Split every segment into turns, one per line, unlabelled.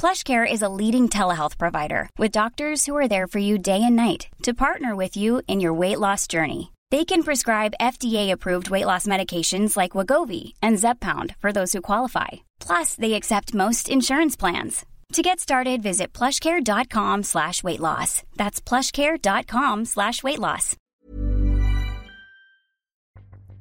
PlushCare is a leading telehealth provider with doctors who are there for you day and night to partner with you in your weight loss journey. They can prescribe FDA-approved weight loss medications like Wagovi and Zepbound for those who qualify. Plus, they accept most insurance plans. To get started, visit plushcare.com slash weight loss. That's plushcare.com slash weight loss.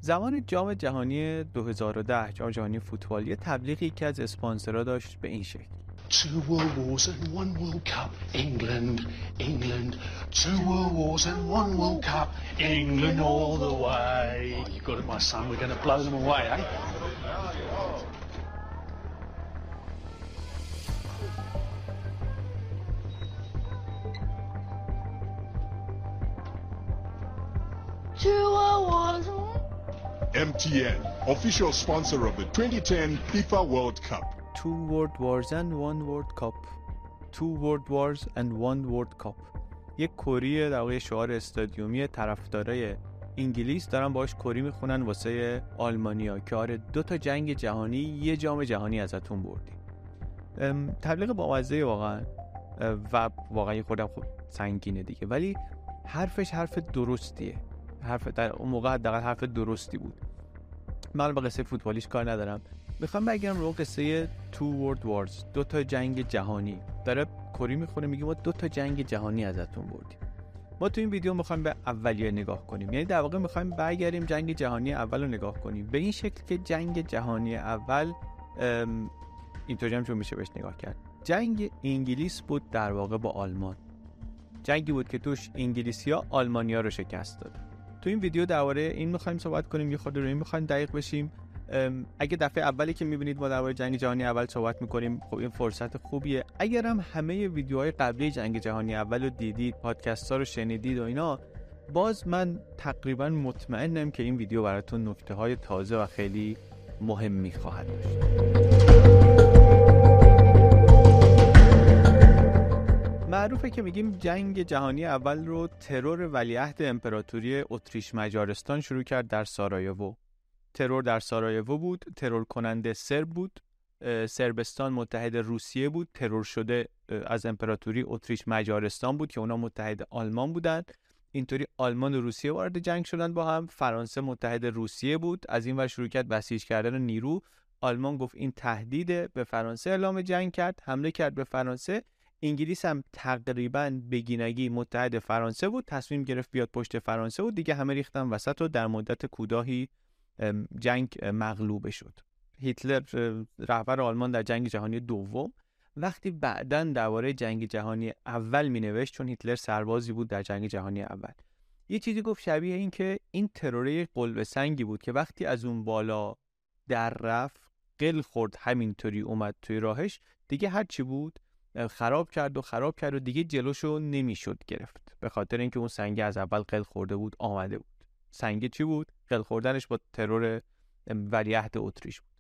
زمان جام جهانی 2010 جام جهانی فوتبال یه تبلیغی که از اسپانسرها داشت به این شکل
Two world wars and one world cup. England, England. Two world wars and one world cup. England all the way. Oh, you got it, my son. We're going to blow them away, eh?
Two world wars.
MTN, official sponsor of the 2010 FIFA World Cup.
Two World Wars and One World Cup. Two World Wars and One World Cup. یک کری در واقع شعار استادیومی طرفدارای انگلیس دارن باش کری می‌خونن واسه آلمانیا که آره دو تا جنگ جهانی یه جام جهانی ازتون بردیم. تبلیغ با واقعا و واقعا خودم خود سنگینه دیگه. ولی حرفش حرف درستیه. حرف در اون موقع حداقل حرف درستی بود. من با قصه فوتبالیش کار ندارم. می‌خوام بگم رو قصه تو ورد وارز دو تا جنگ جهانی. داره کری می‌خوره میگه ما دو تا جنگ جهانی ازتون بردیم. ما تو این ویدیو می‌خوایم به اولیه نگاه کنیم. یعنی در واقع می‌خوایم برگردیم جنگ جهانی اول رو نگاه کنیم. به این شکل که جنگ جهانی اول اینطوری هم میشه بهش نگاه کرد. جنگ انگلیس بود در واقع با آلمان. جنگی بود که توش انگلیسیا آلمانیا رو شکست داد. تو این ویدیو درباره این می‌خوایم صحبت کنیم یه خود رو این می‌خوایم دقیق بشیم. اگه دفعه اولی که می‌بینید ما درباره جنگ جهانی اول صحبت می‌کنیم خب این فرصت خوبیه. اگر هم همه ویدیوهای قبلی جنگ جهانی اول رو دیدید پادکست ها رو شنیدید و اینا باز من تقریبا مطمئنم که این ویدیو براتون نکته های تازه و خیلی مهم خواهد داشت معروفه که میگیم جنگ جهانی اول رو ترور ولیعهد امپراتوری اتریش مجارستان شروع کرد در سارایوو. ترور در سارایوو بود ترور کننده سرب بود سربستان متحد روسیه بود ترور شده از امپراتوری اتریش مجارستان بود که اونا متحد آلمان بودند. اینطوری آلمان و روسیه وارد جنگ شدن با هم فرانسه متحد روسیه بود. از این ور شروع کرد بسیج کردن نیرو. آلمان گفت این تهدید به فرانسه اعلام جنگ کرد حمله کرد به فرانسه. انگلیس هم تقریبا بگینگی متحد فرانسه بود. تصمیم گرفت بیاد پشت فرانسه و دیگه همه ریختن وسط و در مدت کوتاهی جنگ مغلوبه شد. هیتلر رهبر آلمان در جنگ جهانی دوم. وقتی بعدا درباره جنگ جهانی اول می نوشت چون هیتلر سربازی بود در جنگ جهانی اول. یه چیزی گفت شبیه این که این تروره قلب سنگی بود که وقتی از اون بالا در رفت قل خورد همینطوری اومد توی راهش. دیگه هر چی بود خراب کرد و خراب کرد و دیگه جلوشو نمی‌شد گرفت. به خاطر اینکه اون سنگ از اول قل خورده بود آمده بود. سنگ چی بود؟ قل خوردنش با ترور ولیعهد اتریش بود.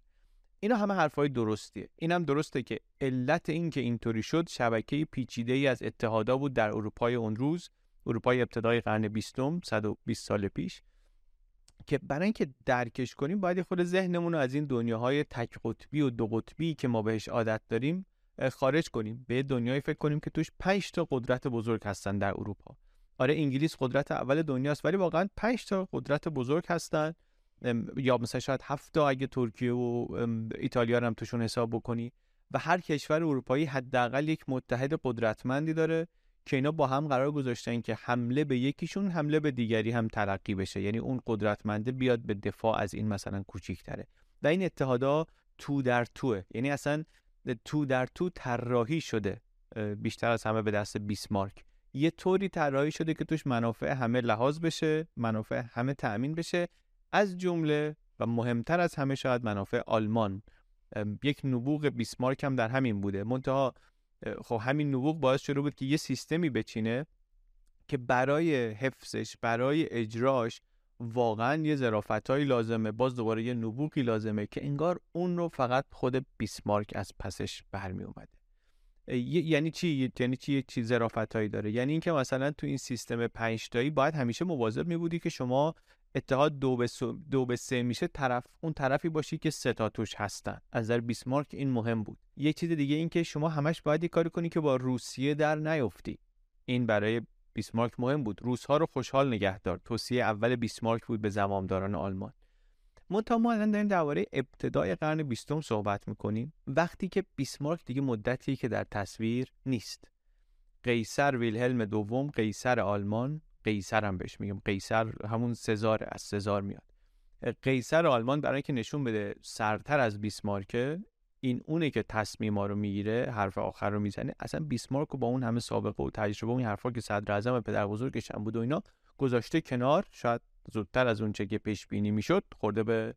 اینا همه حرفای درستیه. اینم درسته که علت این که اینطوری شد شبکه پیچیده ای از اتحادا بود در اروپای اون روز اروپای ابتدای قرن بیستم 120 سال پیش که برای اینکه درکش کنیم باید خود ذهنمون رو از این دنیاهای تک قطبی و دو قطبی که ما بهش عادت داریم خارج کنیم. به دنیای فکر کنیم که توش 5 تا قدرت بزرگ هستن در اروپا. آره انگلیس قدرت اول دنیاست ولی واقعا 5 تا قدرت بزرگ هستن. یا مثلا شاید 7 تا اگه ترکیه و ایتالیا هم توشون حساب بکنی. و هر کشور اروپایی حداقل یک متحد قدرتمندی داره که اینا با هم قرار گذاشتن که حمله به یکیشون حمله به دیگری هم ترقی بشه. یعنی اون قدرتمنده بیاد به دفاع از این مثلا کوچیکتره. و این اتحادا تو در توه. یعنی اصلا تو در تو طراحی شده. بیشتر از همه به دست بیسمارک. یه طوری طراحی شده که توش منافع همه لحاظ بشه منافع همه تأمین بشه. از جمله و مهمتر از همه شاید منافع آلمان. یک نبوغ بیسمارک هم در همین بوده. منتها خب همین نبوغ باعث شده بود که یه سیستمی بچینه که برای حفظش برای اجراش واقعا یه ظرافتهایی لازمه. باز دوباره یه نبوغی لازمه که انگار اون رو فقط خود بیسمارک از پسش برمی اومده یعنی چی؟ یعنی چی چی ظرافتهایی داره؟ یعنی اینکه مثلا تو این سیستم پنج تایی باید همیشه مواظب می بودی که شما اتحاد دو به, دو به سه میشه طرف اون طرفی باشی که سه تا توش هستن. از نظر بیسمارک این مهم بود. یه چیز دیگه این که شما همش باید یه کاری کنی که با روسیه در نیفتی. این برای بیسمارک مهم بود. روزها رو خوشحال نگه دار. توصیه اول بیسمارک بود به زمامداران آلمان. منتها ما الان داریم درباره ابتدای قرن بیستم صحبت می‌کنیم. وقتی که بیسمارک دیگه مدتی که در تصویر نیست. قیصر ویلهلم دوم قیصر آلمان قیصر هم بهش میگم. قیصر همون سزار از سزار میاد. قیصر آلمان برای اینکه نشون بده سرتر از بیسمارکه این اونه که تصمیما رو می‌گیره حرف آخر رو می‌زنه اصلا بیسمارک با اون همه سابقه و تجربه اون حرفا که صدر اعظم پدر بزرگش هم بود و اینا گذاشته کنار. شاید زودتر از اونچه که پیش بینی می‌شد خورده به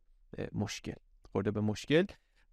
مشکل خورده به مشکل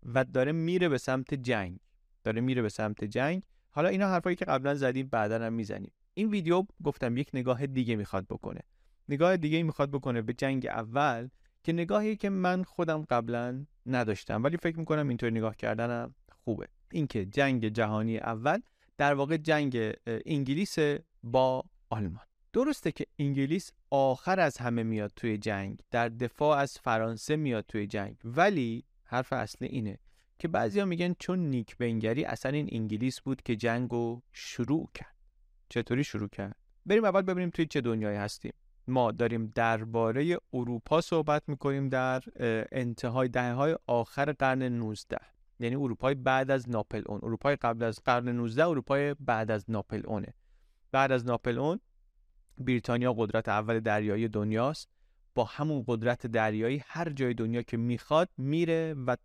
و داره میره به سمت جنگ داره میره به سمت جنگ. حالا اینا حرفایی که قبلا زدیم بعدا هم می‌زنیم. این ویدیو گفتم یک نگاه دیگه می‌خواد بکنه. نگاه دیگه می‌خواد بکنه به جنگ اول که نگاهی که من خودم قبلا نداشتم ولی فکر می‌کنم اینطور نگاه کردنم خوبه. اینکه جنگ جهانی اول در واقع جنگ انگلیس با آلمان. درسته که انگلیس آخر از همه میاد توی جنگ در دفاع از فرانسه میاد توی جنگ ولی حرف اصلی اینه که بعضیا میگن چون نیک بنگری اصلا این انگلیس بود که جنگ رو شروع کرد. چطوری شروع کرد؟ بریم اول ببینیم توی چه دنیایی هستیم. ما داریم درباره اروپا صحبت می‌کنیم در انتهای دهه های آخر قرن 19 یعنی اروپای بعد از ناپل اون اروپای قبل از قرن 19 اروپای بعد از ناپل بعد از ناپل اون بریتانیا قدرت اول دریایی دنیاست. با همون قدرت دریایی هر جای دنیا که می‌خواد میره و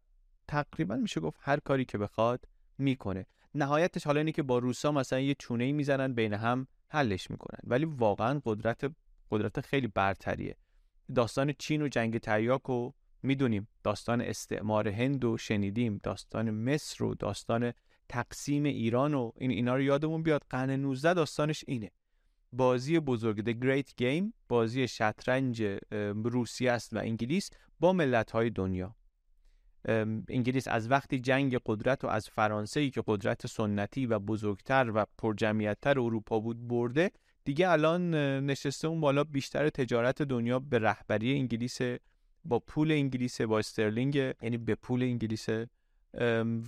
تقریبا میشه گفت هر کاری که بخواد می‌کنه. نهایتش حالا اینه که با روسا مثلا یه چونه می‌زنن بین هم حلش می‌کنن. ولی واقعا قدرت قدرت خیلی برتریه. داستان چین و جنگ تریاک رو می‌دونیم. داستان استعمار هند و شنیدیم. داستان مصر و داستان تقسیم ایران و این اینا رو یادمون بیاد. قرن 19 داستانش اینه. بازی بزرگ The Great Game بازی شطرنج روسیه است و انگلیس با ملت های دنیا انگلیس از وقتی جنگ قدرت و از فرانسه ای که قدرت سنتی و بزرگتر و پرجمعیتتر اروپا بود برده دیگه الان نشسته اون بالا بیشتر تجارت دنیا به رهبری انگلیس با پول انگلیس با استرلینگ یعنی به پول انگلیس.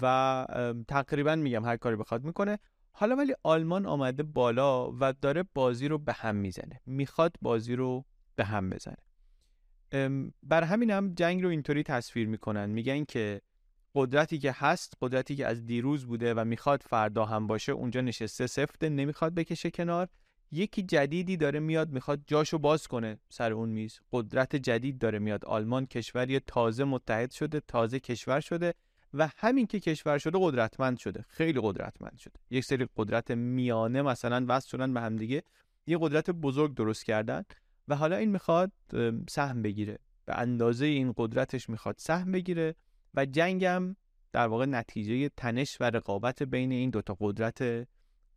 و تقریبا میگم هر کاری بخواد می‌کنه. حالا ولی آلمان آمده بالا و داره بازی رو به هم می‌زنه. می‌خواد بازی رو به هم بزنه. بر همین هم جنگ رو اینطوری تصویر می‌کنن. میگن که قدرتی که هست قدرتی که از دیروز بوده و می‌خواد فردا هم باشه اونجا نشسته سفته نمی‌خواد بکشه کنار. یکی جدیدی داره میاد می‌خواد جاشو باز کنه سر اون میز. قدرت جدید داره میاد. آلمان کشوری تازه متحد شده تازه کشور شده. و همین که کشور شده قدرتمند شده خیلی قدرتمند شده. یک سری قدرت میانه مثلا وصل شدن به هم دیگه یه قدرت بزرگ درست کردن و حالا این می‌خواد سهم بگیره. به اندازه این قدرتش می‌خواد سهم بگیره و جنگم در واقع نتیجه تنش و رقابت بین این دوتا قدرت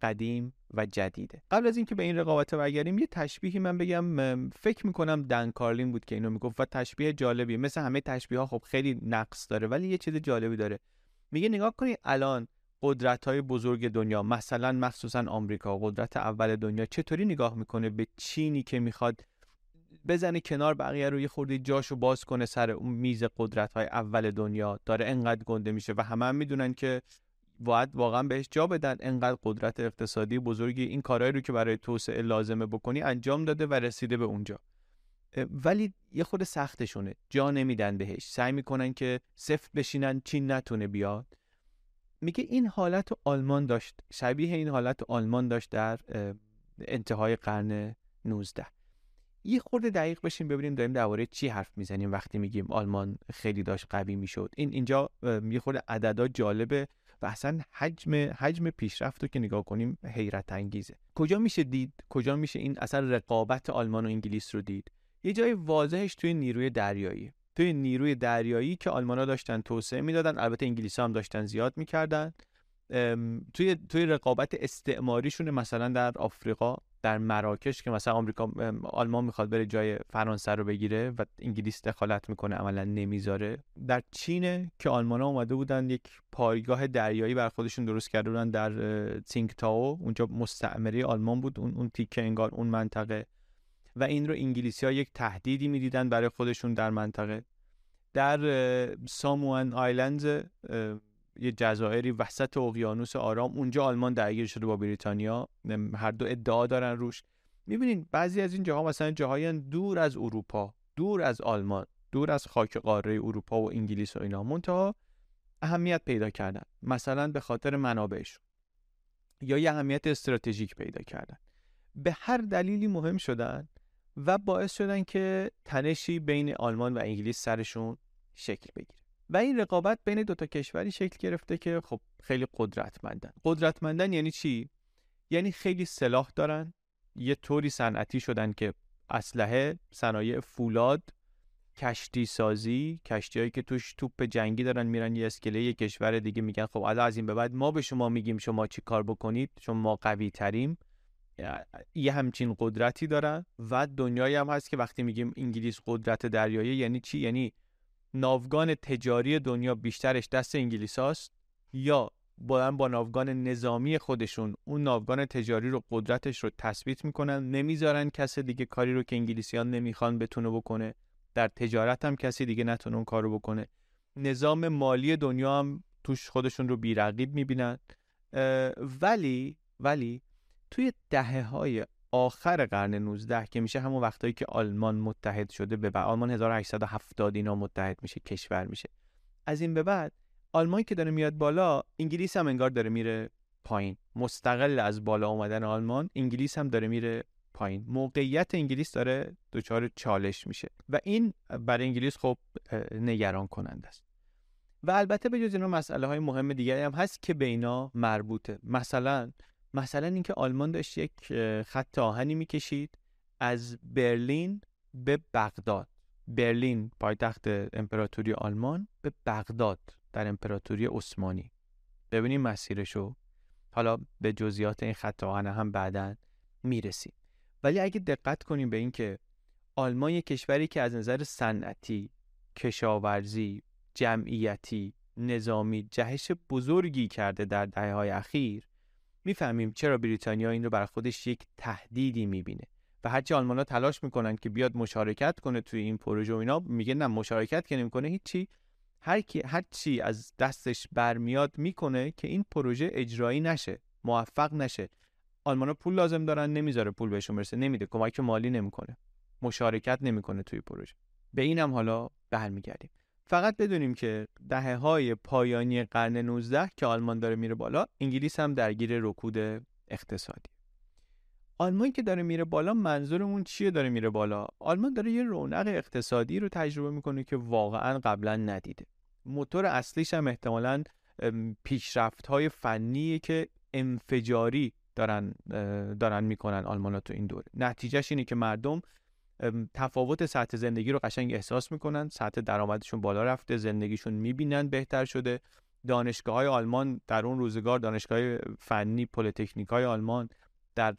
قدیم و جدیده. قبل از اینکه به این رقابت برگردیم یه تشبیهی من بگم فکر می‌کنم دن کارلین بود که اینو می‌گفت و تشبیه جالبی مثل همه تشبیه ها خب خیلی نقص داره ولی یه چیز جالبی داره. میگه نگاه کنید الان قدرت های بزرگ دنیا مثلا مخصوصا آمریکا قدرت اول دنیا چطوری نگاه می‌کنه به چینی که می‌خواد بزنه کنار بقیه رو یه خورده جاشو باز کنه سر اون میز قدرت های اول دنیا؟ داره انقدر گنده میشه و همه هم می‌دونن که باید واقعا بهش جا بدن. انقدر قدرت اقتصادی بزرگی این کارهایی رو که برای توسعه لازمه بکنی انجام داده و رسیده به اونجا. ولی یه خود سختشونه. جا نمیدن بهش. سعی می‌کنن که سفت بشینن چین نتونه بیاد. میگه این حالت آلمان داشت. شبیه این حالت آلمان داشت در انتهای قرن 19 یه خورده دقیق بشیم ببینیم داریم درباره چی حرف می‌زنیم وقتی میگیم آلمان خیلی داشت قوی می‌شد. این اینجا یه خورده عددا جالبه. اصلا حجم حجم پیشرفت رو که نگاه کنیم حیرت انگیزه. کجا میشه دید؟ کجا میشه این اصلا رقابت آلمان و انگلیس رو دید؟ یه جای واضحش توی نیروی دریایی. توی نیروی دریایی که آلمانا داشتن توسعه می‌دادن البته انگلیس هم داشتن زیاد می‌کردن. توی توی رقابت استعماریشون مثلا در آفریقا. در مراکش که مثلا آمریکا آلمان می‌خواد بره جای فرانسه رو بگیره و انگلیس دخالت می‌کنه عملا نمی‌ذاره. در چین که آلمان ها اومده بودن یک پایگاه دریایی بر خودشون درست کرده بودن در تاو اونجا مستعمره آلمان بود اون اون تیکه انگار اون منطقه. و این رو انگلیسی ها یک تهدیدی می‌دیدن برای خودشون در منطقه. در ساموان آیلند یه جزایری وسط اقیانوس آرام اونجا آلمان درگیر شده با بریتانیا. هر دو ادعا دارن روش. می‌بینین بعضی از این جاها مثلا جاهای دور از اروپا دور از آلمان دور از خاک قاره اروپا و انگلیس و اینا. منتها اهمیت پیدا کردن. مثلا به خاطر منابعش یا یه اهمیت استراتژیک پیدا کردن. به هر دلیلی مهم شدن و باعث شدن که تنشی بین آلمان و انگلیس سرشون شکل بگیره. و این رقابت بین دوتا کشوری شکل گرفته که خب خیلی قدرتمندن. قدرتمندن یعنی چی؟ یعنی خیلی سلاح دارن یه طوری صنعتی شدن که اسلحه صنایع فولاد کشتی سازی کشتی هایی که توش توپ جنگی دارن میرن یه اسکله یه کشور دیگه میگن خب الان از این به بعد ما به شما میگیم شما چی کار بکنید؟ چون ما قوی تریم یه همچین قدرتی دارن. و دنیایی هم هست که وقتی میگیم انگلیس قدرت دریایی یعنی چی؟ یعنی ناوگان تجاری دنیا بیشترش دست انگلیس هاست یا با با ناوگان نظامی خودشون اون ناوگان تجاری رو قدرتش رو تثبیت می‌کنن؟ نمی‌ذارن کس دیگه کاری رو که انگلیسیان نمی‌خوان بتونه بکنه. در تجارت هم کسی دیگه نتونه اون کارو بکنه. نظام مالی دنیا هم توش خودشون رو بیرقیب می‌بینن. ولی ولی توی دهه های آخر قرن 19 که میشه همون وقتایی که آلمان متحد شده به بعد آلمان 1870 اینا متحد میشه کشور میشه. از این به بعد آلمان که داره میاد بالا انگلیس هم انگار داره میره پایین. مستقل از بالا اومدن آلمان انگلیس هم داره میره پایین. موقعیت انگلیس داره دچار چالش میشه و این برای انگلیس خب نگران کننده است. و البته به جز اینا مسئله های مهم دیگری هم هست که به اینا مربوطه. مثلا مثلا اینکه آلمان داشت یک خط آهنی می‌کشید از برلین به بغداد. برلین پایتخت امپراتوری آلمان به بغداد در امپراتوری عثمانی. ببینیم مسیرشو. حالا به جزئیات این خط آهن هم بعدا می‌رسیم. ولی اگه دقت کنیم به اینکه آلمان یک کشوری که از نظر صنعتی کشاورزی جمعیتی نظامی جهش بزرگی کرده در دهه های اخیر می‌فهمیم چرا بریتانیا این رو بر خودش یک تهدیدی می‌بینه. و هرچی آلمان ها تلاش می‌کنن که بیاد مشارکت کنه توی این پروژه و اینا میگه نه مشارکت که نمی‌کنه هیچی. هر کی هر چی از دستش برمیاد می‌کنه که این پروژه اجرایی نشه موفق نشه. آلمان ها پول لازم دارن نمی‌ذاره پول بهشون برسه نمیده. کمک مالی نمی‌کنه. مشارکت نمی‌کنه توی پروژه. به اینم حالا برمیگردیم. فقط بدونیم که دهه های پایانی قرن 19 که آلمان داره میره بالا انگلیس هم درگیر رکود اقتصادی. آلمان که داره میره بالا منظورمون چیه داره میره بالا؟ آلمان داره یه رونق اقتصادی رو تجربه می‌کنه که واقعا قبلا ندیده. موتور اصلیش هم احتمالا پیشرفت های فنیه که انفجاری دارن دارن می‌کنن آلمان تو این دوره. نتیجهش اینه که مردم تفاوت سطح زندگی رو قشنگ احساس می‌کنن. سطح درآمدشون بالا رفته زندگیشون می‌بینن بهتر شده. دانشگاه های آلمان در اون روزگار دانشگاه فنی پلیتکنیک های آلمان در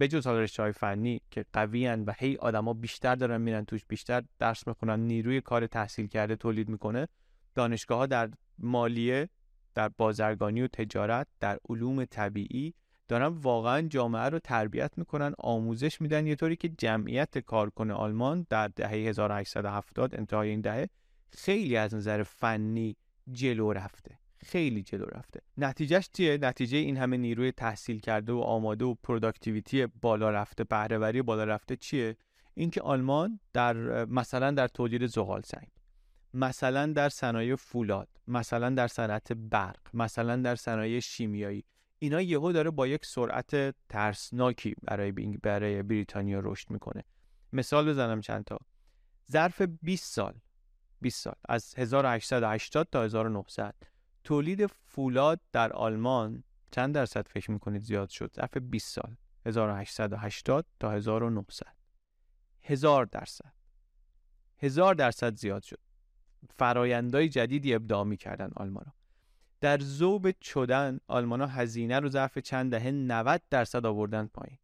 بجز رشته های فنی که قوی و هی آدما بیشتر دارن میرن توش بیشتر درس می‌خونن نیروی کار تحصیل کرده تولید می‌کنه. دانشگاه ها در مالیه در بازرگانی و تجارت در علوم طبیعی دارن واقعا جامعه رو تربیت می‌کنن آموزش میدن. یه طوری که جمعیت کارکن آلمان در دهه 1870 انتهای این دهه خیلی از نظر فنی جلو رفته. خیلی جلو رفته. نتیجهش چیه؟ نتیجه این همه نیروی تحصیل کرده و آماده و productivity بالا رفته بهرهوری بالا رفته چیه؟ اینکه آلمان در مثلا در تولید زغال سنگ مثلا در صنایع فولاد مثلا در صنعت برق مثلا در صنایع شیمیایی اینا یهو داره با یک سرعت ترسناکی برای برای بریتانیا رشد می‌کنه. مثال بزنم چند تا. ظرف 20 سال 20 سال از 1880 تا 1900 تولید فولاد در آلمان چند درصد فکر می‌کنید زیاد شد؟ ظرف 20 سال 1880 تا 1900 هزار درصد. هزار درصد زیاد شد. فرایندهای جدیدی ابداع می‌کردن آلمان ها. در زوب چدن آلمان ها هزینه رو ظرف چند دهه 90 درصد آوردن پایین.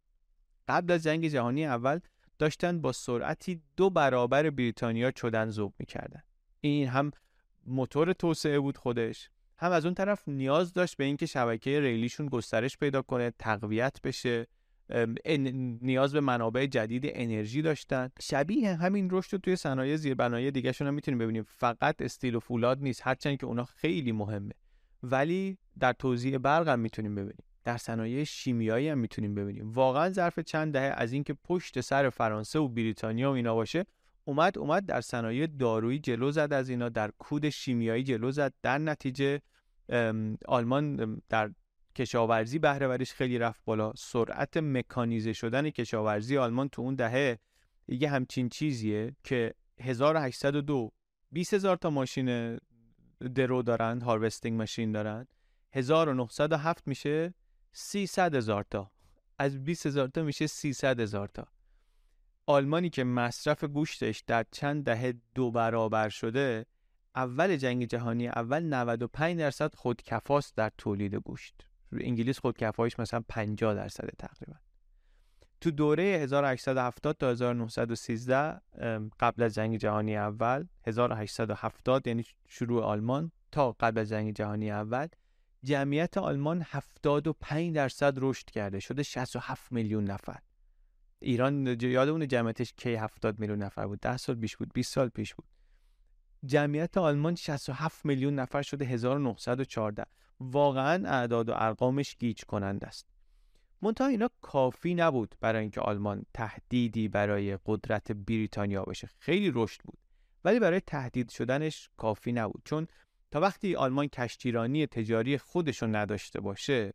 قبل از جنگ جهانی اول داشتن با سرعتی دو برابر بریتانیا چدن زوب می‌کردن. این هم موتور توسعه بود خودش هم از اون طرف نیاز داشت به اینکه شبکه ریلیشون گسترش پیدا کنه تقویت بشه نیاز به منابع جدید انرژی داشتن. شبیه همین رشد رو توی صنایع زیربنایی دیگه شون هم می‌تونیم ببینیم. فقط استیل و فولاد نیست هرچند که اونا خیلی مهمه. ولی در توزیع برق هم می‌تونیم ببینیم. در صنایع شیمیایی هم می‌تونیم ببینیم. واقعا ظرف چند دهه از اینکه پشت سر فرانسه و بریتانیا و اینا باشه اومد اومد در صنایع دارویی جلو زد از اینا در کود شیمیایی جلو زد. در نتیجه آلمان در کشاورزی بهره خیلی رفت بالا. سرعت مکانیزه شدن کشاورزی آلمان تو اون دهه یه همچین چیزیه که 1802 20 هزار تا ماشین درو دارن هاروستینگ ماشین دارن 1907 میشه 300 هزار تا. از 20 هزار تا میشه 300 هزار تا. آلمانی که مصرف گوشتش در چند دهه دو برابر شده اول جنگ جهانی اول 95 درصد خودکفاست در تولید گوشت. انگلیس خودکفاییش مثلا 50 درصد تقریبا. تو دوره 1870 تا 1913 قبل از جنگ جهانی اول 1870 یعنی شروع آلمان تا قبل از جنگ جهانی اول جمعیت آلمان 75 درصد رشد کرده شده 67 میلیون نفر. ایران یادمون جمعیتش کی 70 میلیون نفر بود 10 سال پیش بود 20 سال پیش بود. جمعیت آلمان 67 میلیون نفر شده 1914 واقعا اعداد و ارقامش گیج کننده است. منتها اینا کافی نبود برای اینکه آلمان تهدیدی برای قدرت بریتانیا بشه خیلی رشد بود. ولی برای تهدید شدنش کافی نبود. چون تا وقتی آلمان کشتیرانی تجاری خودشو نداشته باشه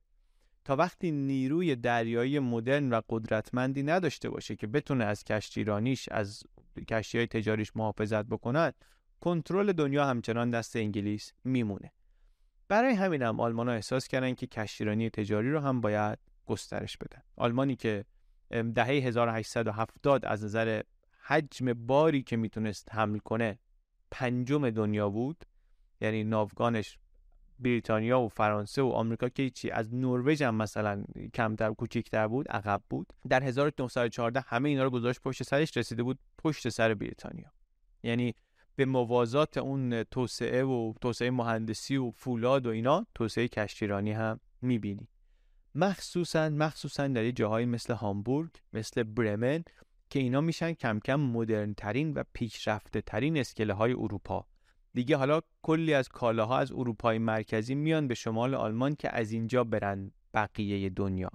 تا وقتی نیروی دریایی مدرن و قدرتمندی نداشته باشه که بتونه از کشتیرانیش از کشتی های تجاریش محافظت بکند کنترل دنیا همچنان دست انگلیس میمونه. برای همین هم آلمان ها احساس کردن که کشتیرانی تجاری رو هم باید گسترش بدن آلمانی که دهه 1870 از نظر حجم باری که می‌تونست حمل کنه پنجم دنیا بود. یعنی ناوگانش بریتانیا و فرانسه و آمریکا که چی از نروژ هم مثلا کمتر کوچیکتر بود عقب بود. در 1914 همه اینا رو گذاشت پشت سرش رسیده بود پشت سر بریتانیا. یعنی به موازات اون توسعه و توسعه مهندسی و فولاد و اینا توسعه کشتیرانی هم می‌بینی. مخصوصا مخصوصا در جاهایی مثل هامبورگ مثل برمن که اینا میشن کم کم مدرن ترین و پیشرفته ترین اسکله های اروپا. دیگه حالا کلی از کالاها از اروپای مرکزی میان به شمال آلمان که از اینجا برن بقیه دنیا.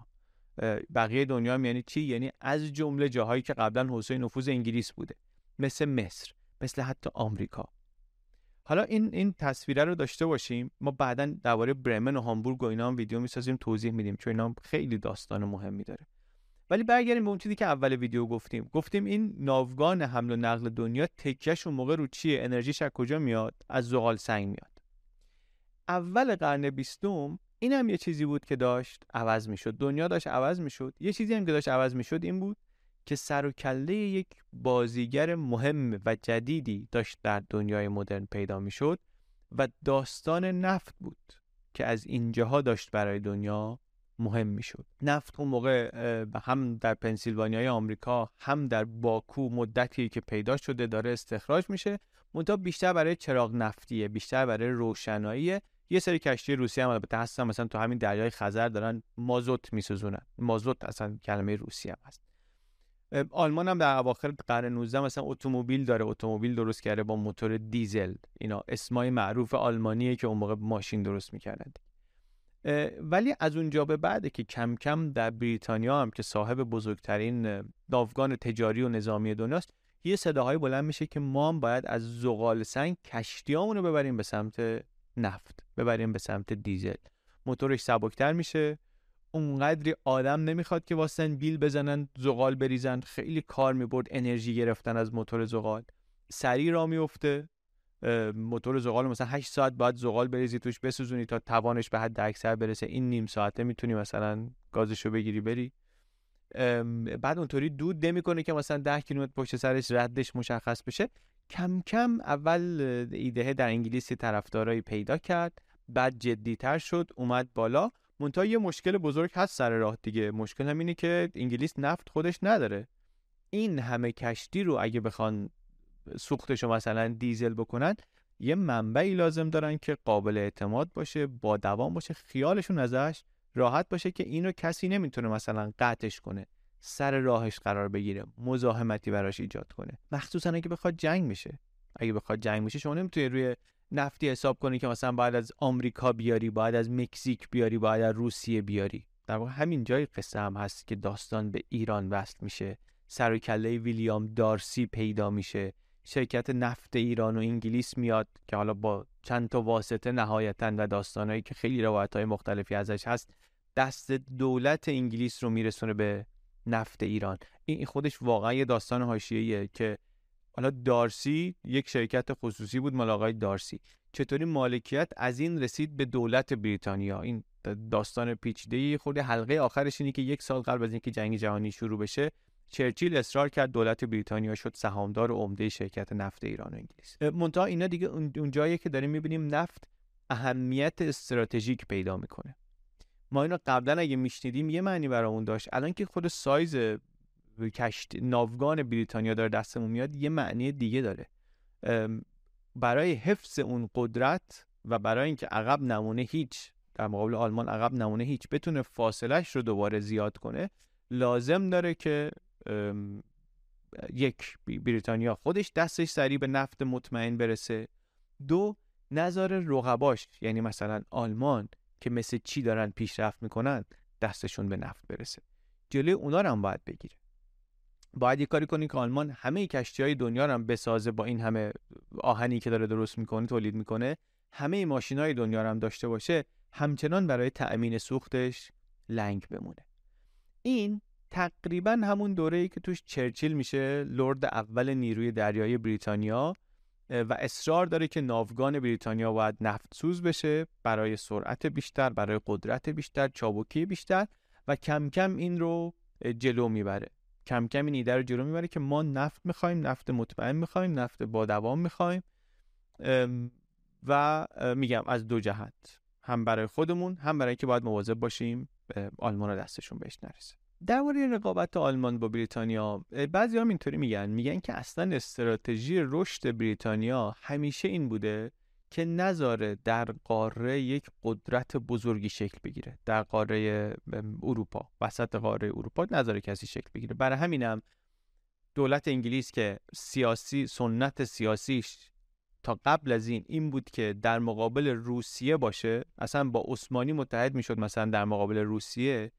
بقیه دنیا یعنی چی؟ یعنی از جمله جاهایی که قبلا حوزه نفوذ انگلیس بوده. مثل مصر مثل حتی آمریکا. حالا این این تصویره رو داشته باشیم ما بعدا درباره برمن و هامبورگ و اینا هم ویدیو می‌سازیم توضیح میدیم چون اینا خیلی داستان مهمی داره. ولی برگردیم به اون چیزی که اول ویدیو گفتیم. گفتیم این ناوگان حمل و نقل دنیا تکیش اون موقع رو چیه؟ انرژیش از کجا میاد؟ از زغال سنگ میاد. اول قرن بیستم این هم یه چیزی بود که داشت عوض می‌شد. دنیا داشت عوض می‌شد. یه چیزی هم که داشت عوض می‌شد این بود که سر و کله یک بازیگر مهم و جدیدی داشت در دنیای مدرن پیدا می‌شد و داستان نفت بود که از اینجاها داشت برای دنیا مهم می‌شد. نفت اون موقع هم در پنسیلوانیای آمریکا هم در باکو مدتی که پیدا شده داره استخراج میشه منتها بیشتر برای چراغ نفتیه بیشتر برای روشنایی یه سری کشتی روسی هم البته هستن مثلا تو همین دریای خزر دارن مازوت میسوزونن. مازوت اصلا کلمه روسی هم هست. آلمان هم در اواخر قرن 19 مثلا اتومبیل داره اتومبیل درست کرده با موتور دیزل. اینا اسمای معروف آلمانیه که اون موقع ماشین درست می‌کردن ولی از اونجا به بعد که کم کم در بریتانیا هم که صاحب بزرگترین ناوگان تجاری و نظامی دنیاست یه صداهای بلند میشه که ما هم باید از زغال سنگ کشتیامونو ببریم به سمت نفت ببریم به سمت دیزل. موتورش سبکتر میشه. اونقدری آدم نمی‌خواد که واسن بیل بزنن زغال بریزن. خیلی کار می‌برد انرژی گرفتن از موتور زغال. سریع را میفته. موتور زغال مثلا 8 ساعت باید زغال بریزی توش بسوزونی تا توانش به حد اکثر برسه. این نیم ساعته می‌تونی مثلا گازشو بگیری بری. بعد اونطوری دود نمی‌کنه که مثلا 10 کیلومتر پشت سرش ردش مشخص بشه. کم کم اول ایده در انگلیسی طرفدارایی پیدا کرد. بعد جدیتر شد اومد بالا. منتها یه مشکل بزرگ هست سر راه دیگه. مشکل هم اینه که انگلیس نفت خودش نداره. این همه کشتی رو اگه بخوان سوختش رو مثلا دیزل بکنن یه منبعی لازم دارن که قابل اعتماد باشه با دوام باشه خیالشون ازش راحت باشه که اینو کسی نمی‌تونه مثلا قطعش کنه سر راهش قرار بگیره مزاحمتی براش ایجاد کنه. مخصوصا اگه بخواد جنگ بشه اگه بخواد جنگ بشه شما نمی‌تونی روی نفتی حساب کنی که مثلا باید از آمریکا بیاری باید از مکزیک بیاری باید از روسیه بیاری. در واقع همین جای قصه هم هست که داستان به ایران وصل میشه. سر و کله ویلیام دارسی پیدا میشه. شرکت نفت ایران و انگلیس میاد که حالا با چند تا واسطه نهایتا و داستانهایی که خیلی روایت های مختلفی ازش هست دست دولت انگلیس رو میرسونه به نفت ایران. این خودش واقعا یه داستان حاشیه‌ایه که حالا دارسی یک شرکت خصوصی بود مال آقای دارسی. چطوری مالکیت از این رسید به دولت بریتانیا؟ این داستان پیچیده خود حلقه آخرش اینه که یک سال قبل از اینکه جنگ جهانی شروع بشه چرچیل اصرار کرد دولت بریتانیا شد سهامدار عمده شرکت نفت ایران و انگلیس. منتها اینا دیگه اون جایی که داریم می‌بینیم نفت اهمیت استراتژیک پیدا می‌کنه. ما اینو قبلا اگه میشنیدیم یه معنی برامون داشت. الان که خود سایز کشت ناوگان بریتانیا داره دستمون میاد یه معنی دیگه داره. برای حفظ اون قدرت و برای اینکه عقب نمونه هیچ در مقابل آلمان عقب نمونه هیچ بتونه فاصلش رو دوباره زیاد کنه لازم داره که یک بریتانیا خودش دستش سریع به نفت مطمئن برسه. دو نظر رقباش یعنی مثلا آلمان که مثل چی دارن پیشرفت می‌کنن دستشون به نفت برسه. جلوی اونا هم باید بگیره. باید یه کاری کنی که آلمان همه کشتی های دنیا رو هم بسازه با این همه آهنی که داره درست می‌کنه تولید می‌کنه. همه ماشین های دنیا رو هم داشته باشه همچنان برای تأمین سوختش لنگ بمونه. این تقریبا همون دوره ای که توش چرچیل میشه لرد اول نیروی دریایی بریتانیا و اصرار داره که ناوگان بریتانیا باید نفت سوز بشه برای سرعت بیشتر برای قدرت بیشتر چابکی بیشتر و کم کم این رو جلو می‌بره. کم کم این ایده رو جلو می‌بره که ما نفت می‌خوایم نفت مطمئن می‌خوایم نفت با دوام می‌خوایم و میگم از دو جهت هم برای خودمون هم برای اینکه باید مواظب باشیم آلمان رو دستشون بهش نرسه. درباره رقابت آلمان با بریتانیا بعضی هم اینطوری میگن میگن که اصلا استراتژی رشد بریتانیا همیشه این بوده که نذاره در قاره یک قدرت بزرگی شکل بگیره. در قاره اروپا وسط قاره اروپا نذاره کسی شکل بگیره. برای همینم دولت انگلیس که سیاسی سنت سیاسیش تا قبل از این این بود که در مقابل روسیه باشه اصلا با عثمانی متحد می‌شد مثلا در مقابل روسیه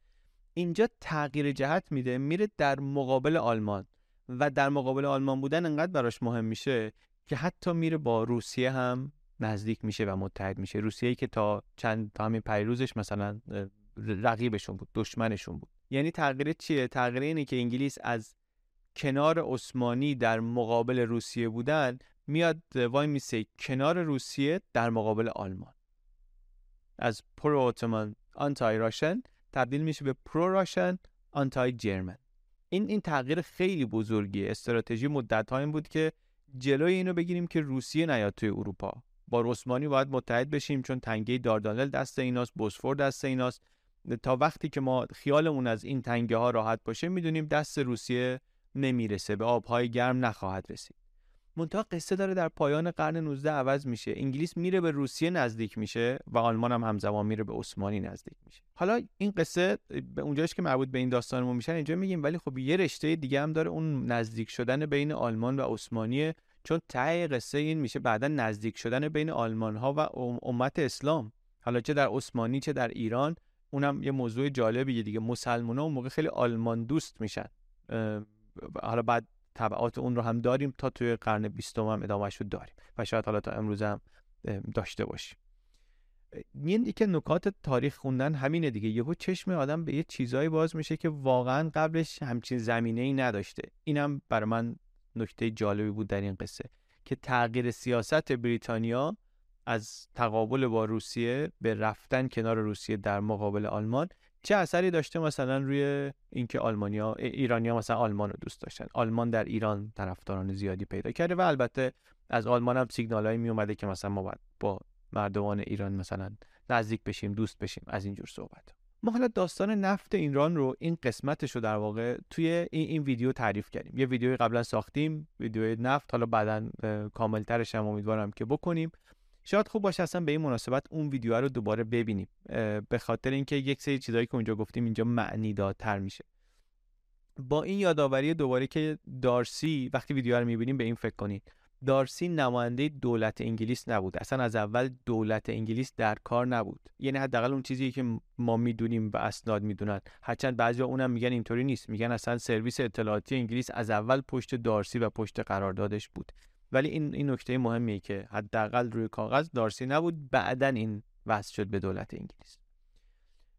اینجا تغییر جهت میده میره در مقابل آلمان و در مقابل آلمان بودن انقدر براش مهم میشه که حتی میره با روسیه هم نزدیک میشه و متحد میشه. روسیه که تا چند تا همین پیروزش مثلا رقیبشون بود دشمنشون بود. یعنی تغییر چیه؟ تغییر اینه که انگلیس از کنار عثمانی در مقابل روسیه بودن میاد وای میسه کنار روسیه در مقابل آلمان. از pro Ottoman anti Russian تبدیل میشه به pro Russian anti German این این تغییر خیلی بزرگیه. استراتژی مدت این بود که جلوی اینو بگیریم که روسیه نیاد توی اروپا. با عثمانی باید متحد بشیم چون تنگه داردانل دست ایناست بوسفور دست ایناست. تا وقتی که ما خیالمون از این تنگه ها راحت باشه می‌دونیم دست روسیه نمی‌رسه به آبهای گرم نخواهد رسید. منتها قصه داره در پایان قرن 19 عوض میشه. انگلیس میره به روسیه نزدیک میشه و آلمان هم همزمان میره به عثمانی نزدیک میشه. حالا این قصه به اونجاش که مربوط به این داستانمون میشن اینجا میگیم ولی خب یه رشته دیگه هم داره اون نزدیک شدن بین آلمان و عثمانی چون ته قصه این میشه بعدا نزدیک شدن بین آلمان ها و امت اسلام. حالا چه در عثمانی چه در ایران اونم یه موضوع جالبیه دیگه. مسلمان ها اون موقع خیلی آلمان دوست میشن. حالا بعد طبعات اون رو هم داریم تا توی قرن بیستم هم ادامهش رو داریم و شاید حالا تا امروز هم داشته باشیم. این که نکات تاریخ خوندن همینه دیگه. یهو چشم آدم به یه چیزایی باز میشه که واقعا قبلش همچین زمینه ای نداشته. اینم برای من نکته جالبی بود در این قصه که تغییر سیاست بریتانیا از تقابل با روسیه به رفتن کنار روسیه در مقابل آلمان چه اثری داشته مثلا روی اینکه آلمانیا ایرانیا مثلا آلمان رو دوست داشتن؟ آلمان در ایران طرفداران زیادی پیدا کرده و البته از آلمان هم سیگنالایی می اومده که مثلا ما با مردمان ایران مثلا نزدیک بشیم دوست بشیم از اینجور صحبت ما حالا داستان نفت ایران رو این قسمتش رو در واقع توی این, این ویدیو تعریف کردیم. یه ویدیوی قبلا ساختیم ویدیو نفت. حالا بعدا کاملترش هم امیدوارم که بکنیم. شاید خوب باشه اصلا به این مناسبت اون ویدیو رو دوباره ببینیم. به خاطر اینکه یک سری چیزایی که اونجا گفتیم اینجا معنی دادتر میشه. با این یادآوری دوباره که دارسی وقتی ویدیو رو می‌بینیم به این فکر کنید. دارسی نماینده دولت انگلیس نبود. اصلا از اول دولت انگلیس در کار نبود. یعنی حداقل اون چیزی که ما می‌دونیم و اسناد می‌دونن. هرچند بعضیا اونم میگن اینطوری نیست. میگن اصلا سرویس اطلاعاتی انگلیس از اول پشت دارسی و پشت قراردادش بود. ولی این این نکته مهمیه که حداقل روی کاغذ دارسی نبود. بعدا این وصل شد به دولت انگلیس.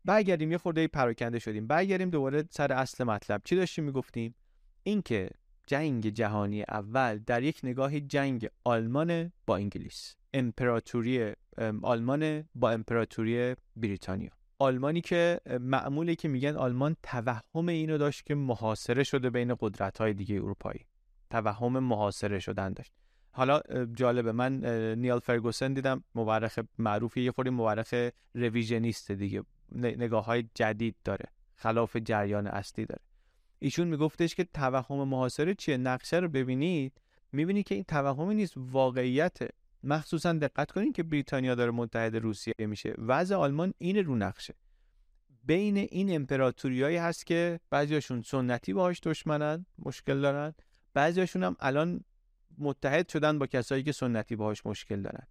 برگردیم. یه خورده پراکنده شدیم. برگردیم دوباره سر اصل مطلب. چی داشتیم می‌گفتیم؟ اینکه جنگ جهانی اول در یک نگاه جنگ آلمان با انگلیس امپراتوری آلمان با امپراتوری بریتانیا. آلمانی که معمولی که میگن آلمان توهم اینو داشت که محاصره شده بین قدرت های دیگه اروپایی. توهم محاصره شدن داشت. حالا جالبه من نیال فرگوسن دیدم مورخ معروفی یه خوری مورخ رویژنیست دیگه نگاه های جدید داره خلاف جریان اصلی داره. ایشون میگفتش که توهم محاصره چیه؟ نقشه رو ببینید. می‌بینید که این توهمی نیست واقعیته. مخصوصا دقت کنید که بریتانیا داره متحد روسیه میشه. وضع آلمان این رو نقشه. بین این امپراتوریایی هست که بعضیاشون سنتی باهاش دشمنن مشکل دارن. بعضیاشون هم الان متحد شدن با کسایی که سنتی باهاش مشکل دارن.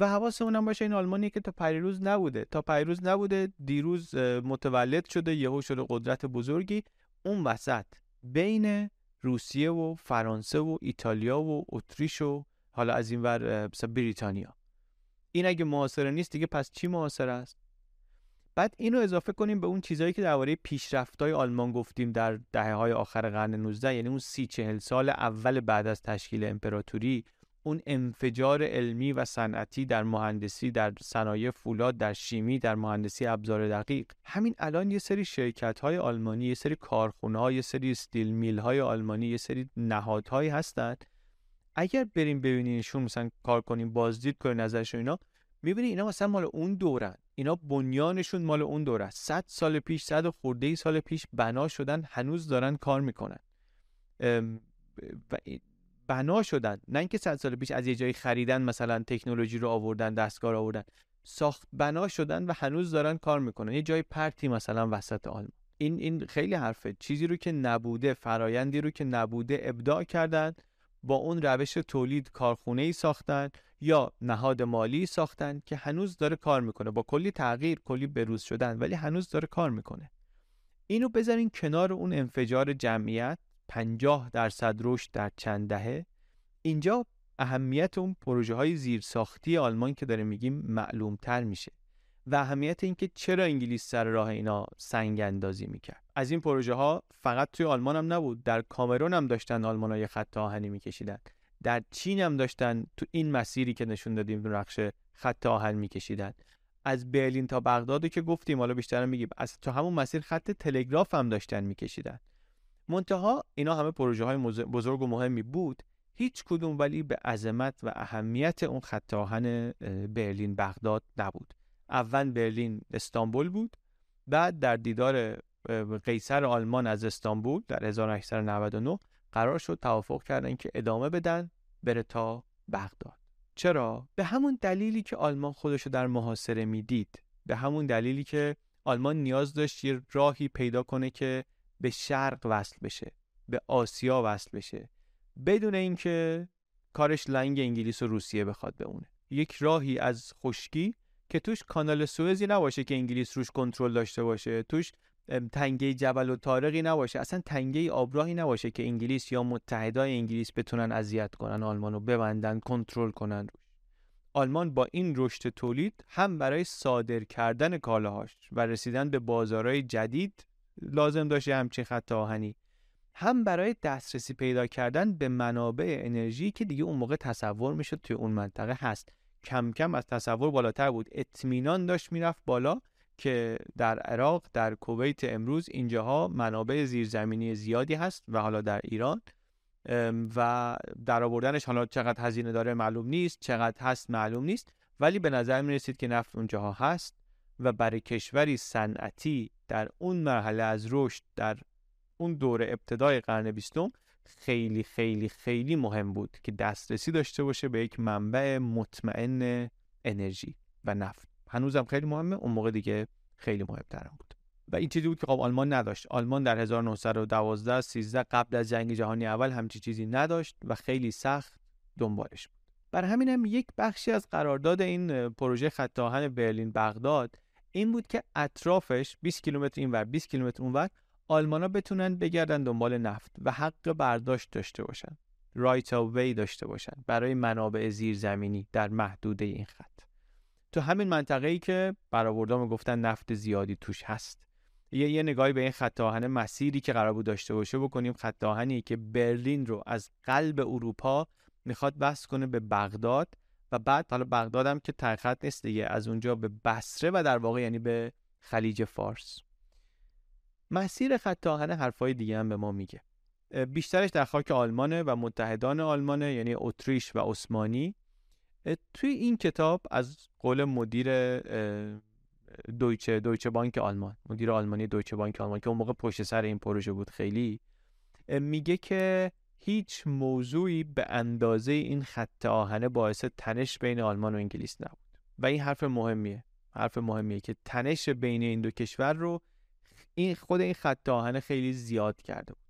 و حواسمون هم باشه این آلمانی که تا پریروز نبوده. تا پریروز نبوده دیروز متولد شده یهو شده قدرت بزرگی. اون وسط بین روسیه و فرانسه و ایتالیا و اتریش و حالا از این ور بریتانیا. این اگه معاصره نیست دیگه پس چی معاصر است؟ بعد اینو اضافه کنیم به اون چیزهایی که درباره پیشرفت‌های آلمان گفتیم در دهه های آخر قرن 19 یعنی اون سی چهل سال اول بعد از تشکیل امپراتوری. اون انفجار علمی و صنعتی در مهندسی در صنایع فولاد در شیمی در مهندسی ابزار دقیق. همین الان یه سری شرکت های آلمانی یه سری کارخونه یه سری استیل میل های آلمانی یه سری نهادهایی هستند اگر بریم ببینینشون مثلا کار کنیم بازدید کنیم نظرشون اینا می‌بینی اینا مثلا مال اون دورن. اینا بنیانشون مال اون دوره 100 سال پیش 100 خورده سال پیش بنا شدن هنوز دارن کار می‌کنن. بنا شدن. نه اینکه 100 سال پیش از یه جایی خریدن مثلا تکنولوژی رو آوردن دستگاه رو آوردن. ساخت بنا شدن و هنوز دارن کار می‌کنن. یه جای پرتی مثلا وسط آلمان. این این خیلی حرفه. چیزی رو که نبوده فرایندی رو که نبوده ابداع کردن با اون روش تولید کارخونه ای ساختن یا نهاد مالی ساختن که هنوز داره کار می‌کنه. با کلی تغییر کلی بروز شدن ولی هنوز داره کار می‌کنه. اینو بذارین کنار اون انفجار جمعیت. 50 درصد رشد در چند دهه. اینجا اهمیت اون پروژه های زیرساختی آلمان که داره میگیم معلوم تر میشه و اهمیت اینکه چرا انگلیس سر راه اینا سنگ اندازی می‌کرد. از این پروژه ها فقط توی آلمان هم نبود در کامرون هم داشتن آلمان های خط آهنی میکشیدن. در چین هم داشتن تو این مسیری که نشون دادیم رخش خط آهن میکشیدن. از برلین تا بغداد که گفتیم حالا بیشتر میگیم از تو همون مسیر خط تلگراف هم داشتن میکشیدن. منتها اینا همه پروژه های بزرگ و مهمی بود. هیچ کدوم ولی به عظمت و اهمیت اون خط آهن برلین بغداد نبود. اول برلین استانبول بود بعد در دیدار قیصر آلمان از استانبول در 1899 قرار شد توافق کردن که ادامه بدن بره تا بغداد. چرا؟ به همون دلیلی که آلمان خودشو در محاصره می‌دید. به همون دلیلی که آلمان نیاز داشت یه راهی پیدا کنه که به شرق وصل بشه به آسیا وصل بشه. بدون اینکه کارش لنگ انگلیس و روسیه بخواد بمونه. یک راهی از خشکی که توش کانال سوئزی نباشه که انگلیس روش کنترل داشته باشه توش تنگه جبل و تارقی نباشه. اصلا تنگه آبراهی نباشه که انگلیس یا متحدای انگلیس بتونن اذیت کنن آلمان رو ببندن کنترل کنن آلمان با این رشد تولید هم برای صادر کردن کالاهاش و رسیدن به بازارهای جدید لازم داشته همچین خط آهنی. هم برای دسترسی پیدا کردن به منابع انرژی که دیگه اون موقع تصور می‌شد توی اون منطقه هست. کم کم از تصور بالاتر بود. اطمینان داشت می‌رفت بالا که در عراق در کویت امروز اینجاها منابع زیرزمینی زیادی هست و حالا در ایران و در آوردنش حالا چقدر هزینه داره معلوم نیست چقدر هست معلوم نیست ولی به نظر می رسید که نفت اونجاها هست. و برای کشوری صنعتی در اون مرحله از رشد در اون دوره ابتدای قرن بیستم خیلی خیلی خیلی مهم بود که دسترسی داشته باشه به یک منبع مطمئن انرژی و نفت. هنوزم خیلی مهمه اون موقع دیگه خیلی مهمترم بود. و این چیزی بود که خب آلمان نداشت. آلمان در 1912 13 قبل از جنگ جهانی اول همچی چیزی نداشت و خیلی سخت دنبالش بود. بر همین هم یک بخشی از قرارداد این پروژه خط آهن برلین بغداد این بود که اطرافش 20 کیلومتر اینور 20 کیلومتر اونور آلمانا بتونن بگردن دنبال نفت و حق برداشت داشته باشن. رایت وی داشته باشن برای منابع زیرزمینی در محدوده این خط. تو همین منطقه ای که برآوردام گفتن نفت زیادی توش هست. یه, یه نگاهی به این خط آهن مسیری که قرار بود داشته باشه بکنیم. خط آهنی که برلین رو از قلب اروپا می‌خواد بس کنه به بغداد. و بعد حالا بغداد هم که ترخط نیست دیگه از اونجا به بصره و در واقع یعنی به خلیج فارس. مسیر خط آهن حرفای دیگه هم به ما میگه. بیشترش در خاک آلمانه و متحدان آلمانه یعنی اتریش و عثمانی. توی این کتاب از قول مدیر دویچه دویچه بانک آلمان مدیر آلمانی دویچه بانک آلمان که اون موقع پشت سر این پروژه بود خیلی میگه که هیچ موضوعی به اندازه این خط آهنه باعث تنش بین آلمان و انگلیس نبود. و این حرف مهمیه. حرف مهمیه که تنش بین این دو کشور رو این خود این خط آهنه خیلی زیاد کرده بود.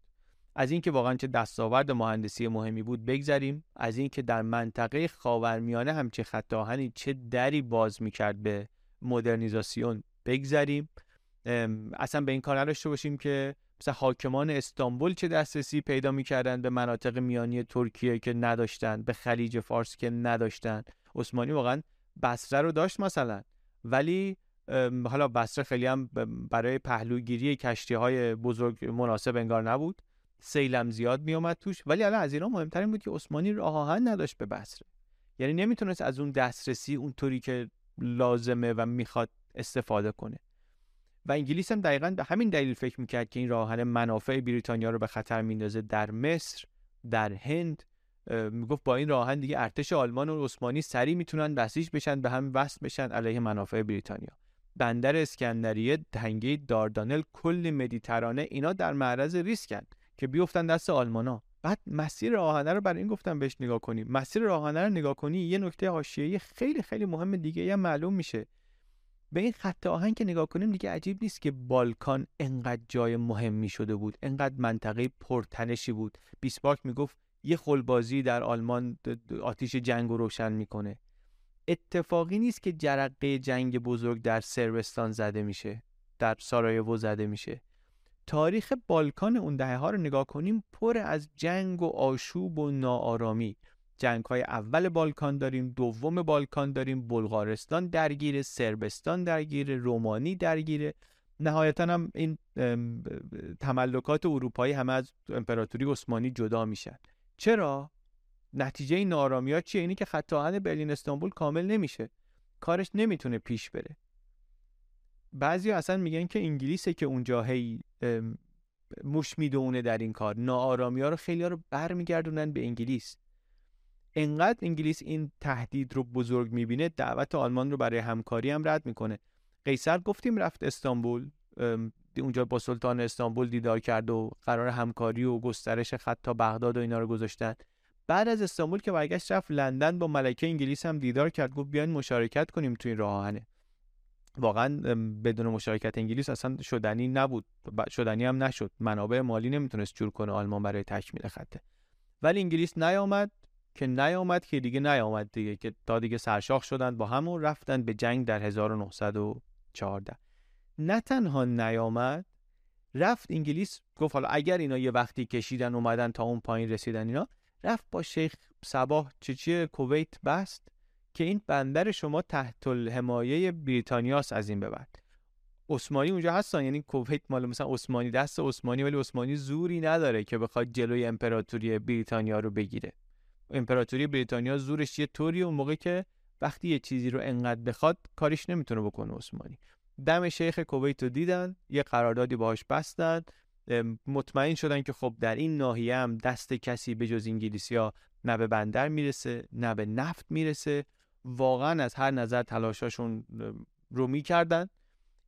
از اینکه واقعا چه دستاورد مهندسی مهمی بود بگذریم از اینکه در منطقه خاورمیانه هم چه خط آهنی چه دری باز می‌کرد به مدرنیزاسیون بگذریم اصلا به این کار نداشته باشیم که مثلا حاکمان استانبول چه دسترسی پیدا می‌کردن به مناطق میانی ترکیه که نداشتن به خلیج فارس که نداشتن عثمانی واقعا بصره رو داشت مثلا. ولی حالا بصره خیلی هم برای پهلوگیری کشتی های بزرگ مناسب انگار نبود. سیلم زیاد میومد توش. ولی الان از ایران مهمتر بود که عثمانی راه آهن نداشت به بصره. یعنی نمی‌تونست از اون دسترسی اونطوری که لازمه و می‌خواد استفاده کنه. و انگلیس هم دقیقا به همین دلیل فکر می‌کرد که این راهن منافع بریتانیا رو به خطر میندازه در مصر در هند. می‌گفت با این راهن دیگه ارتش آلمان و عثمانی سریع می‌تونن بسیج بشن به هم وصل بشن علیه منافع بریتانیا. بندر اسکندریه تنگه داردانل کل مدیترانه اینا در معرض ریسکن که بیفتن دست آلمانا. بعد مسیر راهنه رو برای این گفتم بهش نگاه کنیم مسیر راهنه رو نگاه کنی یه نکته حاشیه‌ای خیلی خیلی مهم دیگه یا معلوم میشه. به این خط آهن که نگاه کنیم دیگه عجیب نیست که بالکان انقدر جای مهمی شده بود انقدر منطقه پرتنشی بود. بیسبارک می‌گفت یه خلبازی در آلمان آتیش جنگ رو روشن می‌کنه. اتفاقی نیست که جرقه جنگ بزرگ در سربستان زده میشه در سارایوو زده میشه. تاریخ بالکان اون دهه ها رو نگاه کنیم پر از جنگ و آشوب و ناآرامی. جنگ های اول بالکان داریم دوم بالکان داریم بلغارستان درگیر سربستان درگیر رومانی درگیره. نهایتا هم این تملکات اروپایی همه از امپراتوری عثمانی جدا میشن. چرا؟ نتیجه این نارامی ها چیه؟ اینی که خط آهن برلین استانبول کامل نمیشه. کارش نمی‌تونه پیش بره. بعضی اصلا میگن که انگلیسه که اونجا هی موش می‌دونه در این کار. ناآرامی ها رو خیلی ها رو برمیگردونن به انگلیس. انقدر انگلیس این تهدید رو بزرگ می‌بینه دعوت آلمان رو برای همکاری هم رد می‌کنه. قیصر گفتیم رفت استانبول اونجا با سلطان استانبول دیدار کرد و قرار همکاری و گسترش خط تا بغداد و اینا رو گذاشتن. بعد از استانبول که برگشت رفت لندن با ملکه انگلیس هم دیدار کرد گفت بیاین مشارکت کنیم توی این راهانه واقعا بدون مشارکت انگلیس اصلا شدنی نبود شدنی هم نشد. منابع مالی نمی‌تونست جور کنه آلمان برای تکمیل خطه. ولی انگلیس نیامد. که نیامد که دیگه نیامد دیگه که تا دیگه سرشاخ شدن با همون رفتن به جنگ در 1914 نه تنها نیامد رفت انگلیس گفت حالا اگر اینا یه وقتی کشیدن اومدن تا اون پایین رسیدن اینا رفت با شیخ صباح چچی کویت بست که این بندر شما تحت الحمایه بریتانیاست از این به بعد. عثمانی اونجا هستن یعنی کویت مال مثلا عثمانی دست عثمانی ولی عثمانی زوری نداره که بخواد جلوی امپراتوری بریتانیا رو بگیره. امپراتوری بریتانیا زورش یه طوری اون موقع که وقتی یه چیزی رو انقدر بخواد کاریش نمی‌تونه بکنه عثمانی. دم شیخ کویت رو دیدن یه قراردادی باهاش بستن مطمئن شدن که خب در این ناحیه هم دست کسی به جز انگلیسیا نه به بندر می‌رسه نه به نفت می‌رسه. واقعا از هر نظر تلاشاشون رو می‌کردن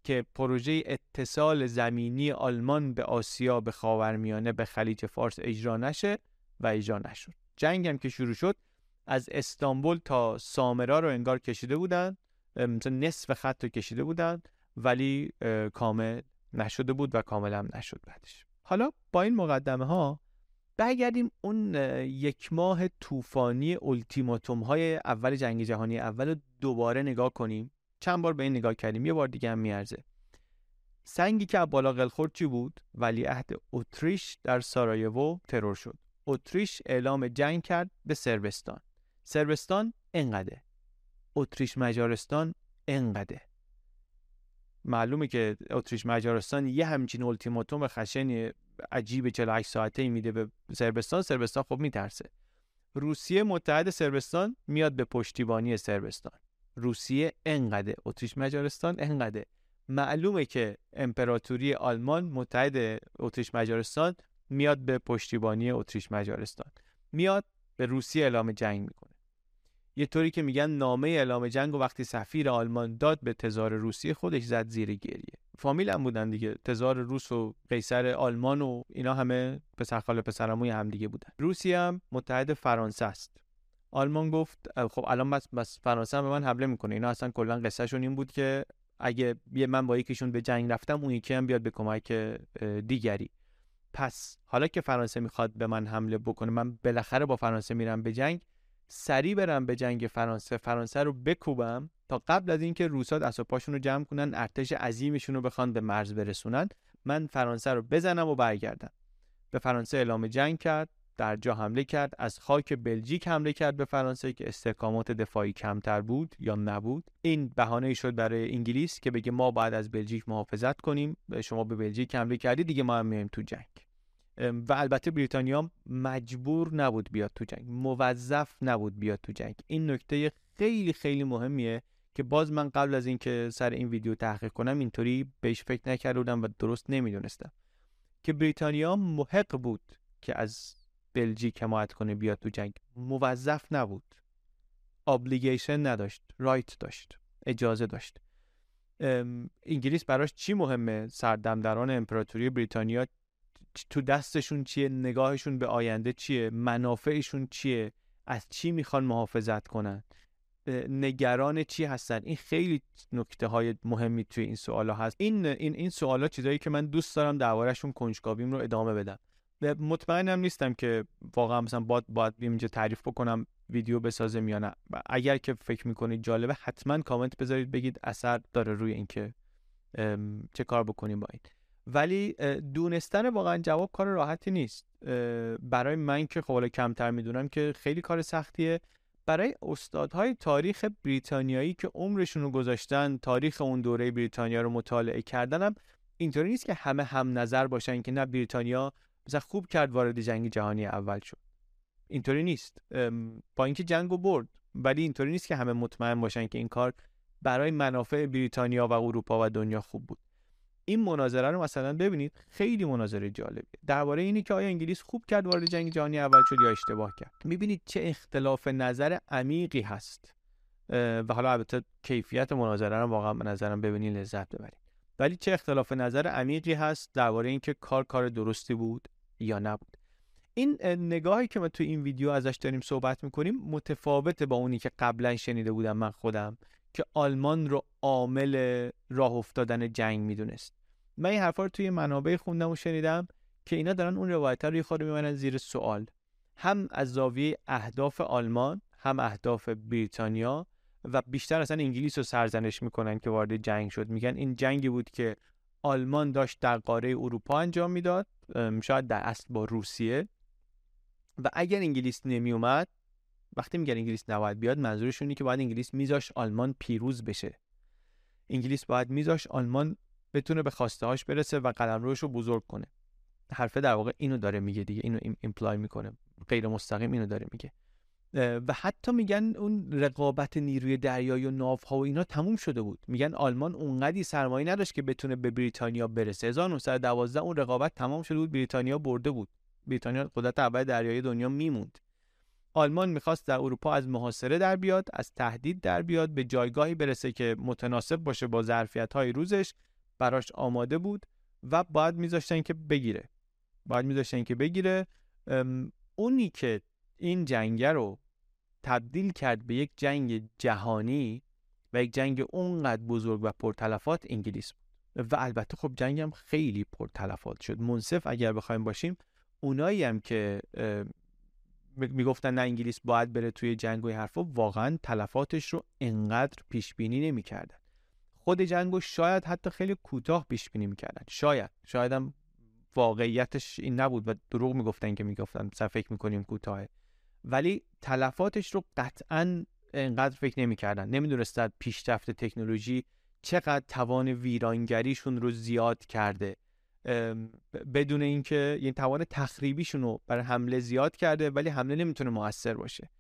که پروژه اتصال زمینی آلمان به آسیا به خاورمیانه به خلیج فارس اجرا نشه و اجرا نشد. جنگ که شروع شد از استانبول تا سامرا رو انگار کشیده بودن. مثلا نصف خط رو کشیده بودن ولی کامل نشده بود و کامل هم نشد بعدش. حالا با این مقدمه ها برگردیم اون یک ماه طوفانی التیماتوم های اول جنگ جهانی اول دوباره نگاه کنیم. چند بار به این نگاه کردیم یه بار دیگه هم میارزه. سنگی که بالا قلخورد چی بود؟ ولیعهد اتریش در سارایوو ترور شد. اتریش اعلام جنگ کرد به سربستان. سربستان انقدر. اتریش مجارستان انقدر. معلومه که اتریش مجارستان یه همچین التیماتوم خشن عجیب 48 ساعته میده به سربستان. سربستان خب میترسه. روسیه متحد سربستان میاد به پشتیبانی سربستان. روسیه انقدر. اتریش مجارستان انقدر. معلومه که امپراتوری آلمان متحد اتریش مجارستان میاد به پشتیبانی اتریش مجارستان. میاد به روسیه اعلام جنگ می‌کنه. یه طوری که میگن نامه اعلام جنگ و وقتی سفیر آلمان داد به تزار روسیه خودش زد زیر گریه. فامیل هم بودن دیگه تزار روس و قیصر آلمان و اینا همه پسر خاله پسرموی هم دیگه بودن. روسیه هم متحد فرانسه است. آلمان گفت خب الان بس, بس فرانسه هم به من حمله می‌کنه. اینا اصلا کلا قصهشون این بود که اگه من با یکیشون به جنگ رفتم اون یکی هم بیاد به کمک دیگری. پس حالا که فرانسه می‌خواد به من حمله بکنه من بالاخره با فرانسه میرم به جنگ. سریع برم به جنگ فرانسه فرانسه رو بکوبم تا قبل از اینکه روسا دست و پاشون رو جمع کنن ارتش عظیمشون رو بخوان به مرز برسونن. من فرانسه رو بزنم و برگردم. به فرانسه اعلام جنگ کرد در جا حمله کرد از خاک بلژیک حمله کرد به فرانسه که استحکامات دفاعی کمتر بود یا نبود. این بهانه شد برای انگلیس که بگه ما بعد از بلژیک محافظت کنیم. شما به بلژیک حمله کردی دیگه ما هم میایم تو جنگ. و البته بریتانیا مجبور نبود بیاد تو جنگ. موظف نبود بیاد تو جنگ. این نکته خیلی خیلی مهمیه که باز من قبل از اینکه سر این ویدیو تحقیق کنم اینطوری بهش فکر نکرده و درست نمی‌دونستم. که بریتانیا محق بود که از بلژیک حمایت کنه بیاد تو جنگ. موظف نبود. ابلیگیشن نداشت. رایت داشت. اجازه داشت. انگلیس براش چی مهمه؟ سردمداران امپراتوری بریتانیا تو دستشون چیه نگاهشون به آینده چیه منافعشون چیه از چی می‌خوان محافظت کنن نگران چی هستن؟ این خیلی نکته های مهمی توی این سوالا هست. این این این سوالا چیزایی که من دوست دارم دربارهشون کنجکاویم رو ادامه بدم. مطمئنم نیستم که واقعا مثلا باید باید اینجا تعریف بکنم ویدیو بسازم یا نه. اگر که فکر می‌کنید جالبه حتما کامنت بذارید بگید اثر داره روی اینکه چه کار بکنیم با این. ولی دونستن واقعا جواب کار راحتی نیست. برای من که خب کمتر می‌دونم که خیلی کار سختیه. برای استادهای تاریخ بریتانیایی که عمرشون رو گذاشتن تاریخ اون دوره بریتانیا رو مطالعه کردنم اینطوری نیست که همه هم نظر باشن که نه بریتانیا مثلا خوب کرد وارد جنگ جهانی اول شد. اینطوری نیست. با اینکه جنگ و برد ولی اینطوری نیست که همه مطمئن باشن که این کار برای منافع بریتانیا و اروپا و دنیا خوب بود. این مناظره رو مثلا ببینید خیلی مناظره جالبه درباره اینی که آیا انگلیس خوب کرد وارد جنگ جهانی اول شد یا اشتباه کرد. می‌بینید چه اختلاف نظر عمیقی هست. و حالا البته کیفیت مناظره رو واقعا به نظرم ببینید لذت ببرید. ولی چه اختلاف نظر عمیقی هست درباره اینکه کار کار درستی بود یا نبود. این نگاهی که ما تو این ویدیو ازش داریم صحبت می‌کنیم متفاوته با اونی که قبلا شنیده بودم من خودم. که آلمان رو عامل راه افتادن جنگ می‌دونست. من این حرفا رو توی منابع خوندم و شنیدم که اینا دارن اون روایت رو یه می‌برن زیر سوال. هم از زاویه اهداف آلمان هم اهداف بریتانیا و بیشتر اصلا انگلیس رو سرزنش می‌کنن که وارد جنگ شد. میگن این جنگی بود که آلمان داشت در قاره اروپا انجام می‌داد شاید در اصل با روسیه. و اگر انگلیس نمی اومد وقتی میگن انگلیس نباید بیاد منظورشون که باید انگلیس میذاش آلمان پیروز بشه. انگلیس باید میذاش آلمان بتونه به خواسته هاش برسه و قلمروش رو بزرگ کنه. حرفه در واقع اینو داره میگه دیگه اینو imply می‌کنه. غیر مستقیم اینو داره میگه. و حتی میگن اون رقابت نیروی دریایی و ناوها و اینا تموم شده بود. میگن آلمان اونقدی سرمایه نداشت که بتونه به بریتانیا برسه. 1912 اون رقابت تمام شده بود. بریتانیا برده بود. بریتانیا قدرت اول دریایی دنیا میموند. آلمان می‌خواست در اروپا از محاصره در بیاد از تهدید در بیاد به جایگاهی برسه که متناسب باشه با ظرفیت های روزش براش آماده بود و باید میذاشتن که بگیره. باید میذاشتن که بگیره. اونی که این جنگ رو تبدیل کرد به یک جنگ جهانی و یک جنگ اونقدر بزرگ و پرتلفات انگلیس بود. و البته خب جنگ هم خیلی پرتلفات شد. منصف اگر بخوایم باشیم اونایی هم که می‌گفتن نه انگلیس باید بره توی جنگ و حرفا. واقعا تلفاتش رو انقدر پیش بینی نمی‌کردن. خود جنگ رو شاید حتی خیلی کوتاه پیش بینی می‌کردن. شاید. شاید هم واقعیتش این نبود و دروغ می‌گفتن که می‌گفتن. مثلا فکر می‌کنیم کوتاه ولی تلفاتش رو قطعا انقدر فکر نمی‌کردن. نمی‌دونستن پیشرفت تکنولوژی چقدر توان ویرانگریشون رو زیاد کرده. بدون اینکه این توان تخریبیشون رو برای حمله زیاد کرده ولی حمله نمی‌تونه موثر باشه.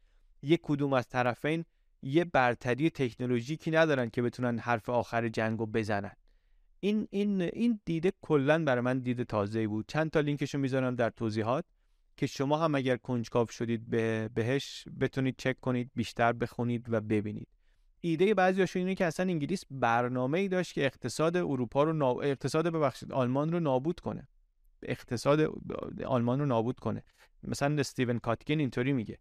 یک کدوم از طرفین یه برتری تکنولوژیکی ندارن که بتونن حرف آخر جنگ رو بزنن. این این این دیده کلا برای من دیده تازه بود. چند تا لینکشو می‌ذارم در توضیحات که شما هم اگر کنجکاو شدید به بهش بتونید چک کنید بیشتر بخونید و ببینید. ایده بعضیاشون اینه که اصلا انگلیس برنامه ای داشت که اقتصاد اروپا رو نا... اقتصاد ببخشید آلمان رو نابود کنه. اقتصاد آلمان رو نابود کنه. مثلا استیون کاتکین اینطوری میگه.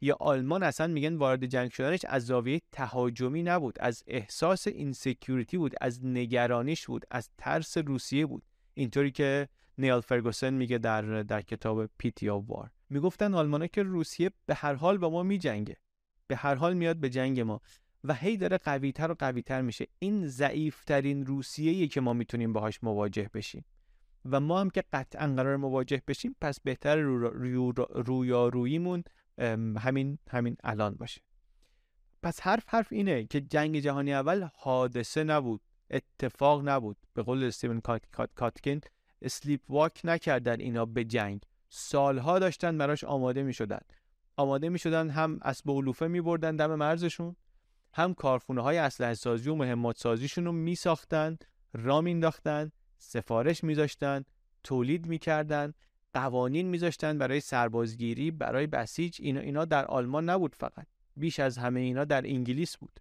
یا آلمان اصلا میگن وارد جنگ شدنش از زاویه تهاجمی نبود از احساس insecurity بود از نگرانیش بود از ترس روسیه بود. اینطوری که نیال فرگوسن میگه در در کتاب Pity of War می‌گفتن آلمانا که روسیه به هر حال با ما میجنگه. به هر حال میاد به جنگ ما. و هی داره قویتر و قویتر میشه. این ضعیفترین روسیه که ما می‌تونیم باهاش مواجه بشیم. و ما هم که قطعا قرار مواجه بشیم پس بهتر رویاروییمون همین همین الان باشه. پس حرف حرف اینه که جنگ جهانی اول حادثه نبود اتفاق نبود. به قول استیون کاتکین اسلیپ واک نکردن اینا به جنگ. سالها داشتن براش آماده می شدن آماده می شدن هم اسب علوفه می بردن دم مرزشون هم کارخونه های اسلحه سازی و مهمات سازیشون رو می ساختن را مینداختن سفارش میذاشتن تولید می‌کردن قوانین میذاشتن برای سربازگیری برای بسیج اینا اینا در آلمان نبود فقط. بیش از همه اینا در انگلیس بود.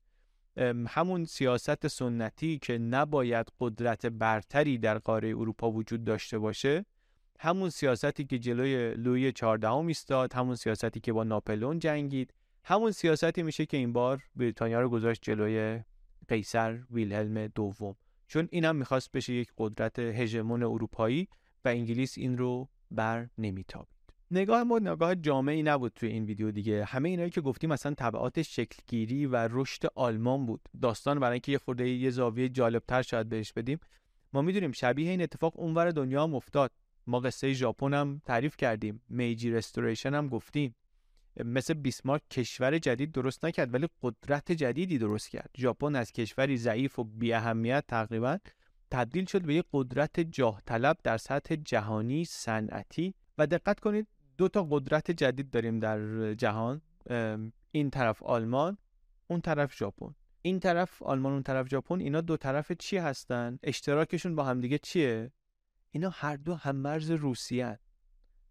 همون سیاست سنتی که نباید قدرت برتری در قاره اروپا وجود داشته باشه همون سیاستی که جلوی لویی چهاردهم ایستاد همون سیاستی که با ناپلون جنگید همون سیاستی میشه که این بار بریتانیا رو گذاشت جلوی قیصر ویلهلم دوم. چون اینم می‌خواست بشه یک قدرت هژمون اروپایی و انگلیس این رو بر نمیتابید. نگاه ما نگاه جامعی نبود توی این ویدیو دیگه. همه اینایی که گفتیم مثلا تبعات شکلگیری و رشد آلمان بود. داستان برای اینکه یه خورده یه زاویه جالبتر شاید بهش بدیم. ما می‌دونیم شبیه این اتفاق اونور دنیا هم افتاد. ما قصه ژاپن هم تعریف کردیم. میجی رستوریشن هم گفتیم. مثل بیسمارک کشور جدید درست نکرد ولی قدرت جدیدی درست کرد. ژاپن از کشوری ضعیف و بی اهمیت تقریبا تبدیل شد به یک قدرت جاه طلب در سطح جهانی صنعتی. و دقت کنید دو تا قدرت جدید داریم در جهان این طرف آلمان اون طرف ژاپن. این طرف آلمان اون طرف ژاپن اینا دو طرف چی هستن؟ اشتراکشون با همدیگه چیه؟ اینا هر دو هم مرز روسیه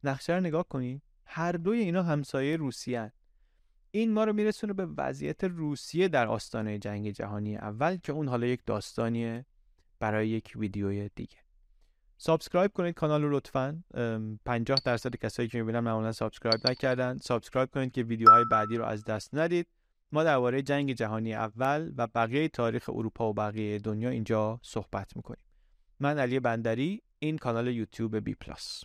نقشه رو نگاه کنید هر دوی اینا همسایه روسیه این ما رو میرسونه به وضعیت روسیه در آستانه جنگ جهانی اول که اون حالا یک داستانیه برای یک ویدیوی دیگه. subscribe کنید کانال رو لطفا. 50 درصد کسایی که می‌بینن معمولا subscribe نکردن. subscribe کنید که ویدیوهای بعدی رو از دست ندید. ما درباره جنگ جهانی اول و بقیه تاریخ اروپا و بقیه دنیا اینجا صحبت می‌کنیم. من علی بندری این کانال یوتیوب بی پلاس.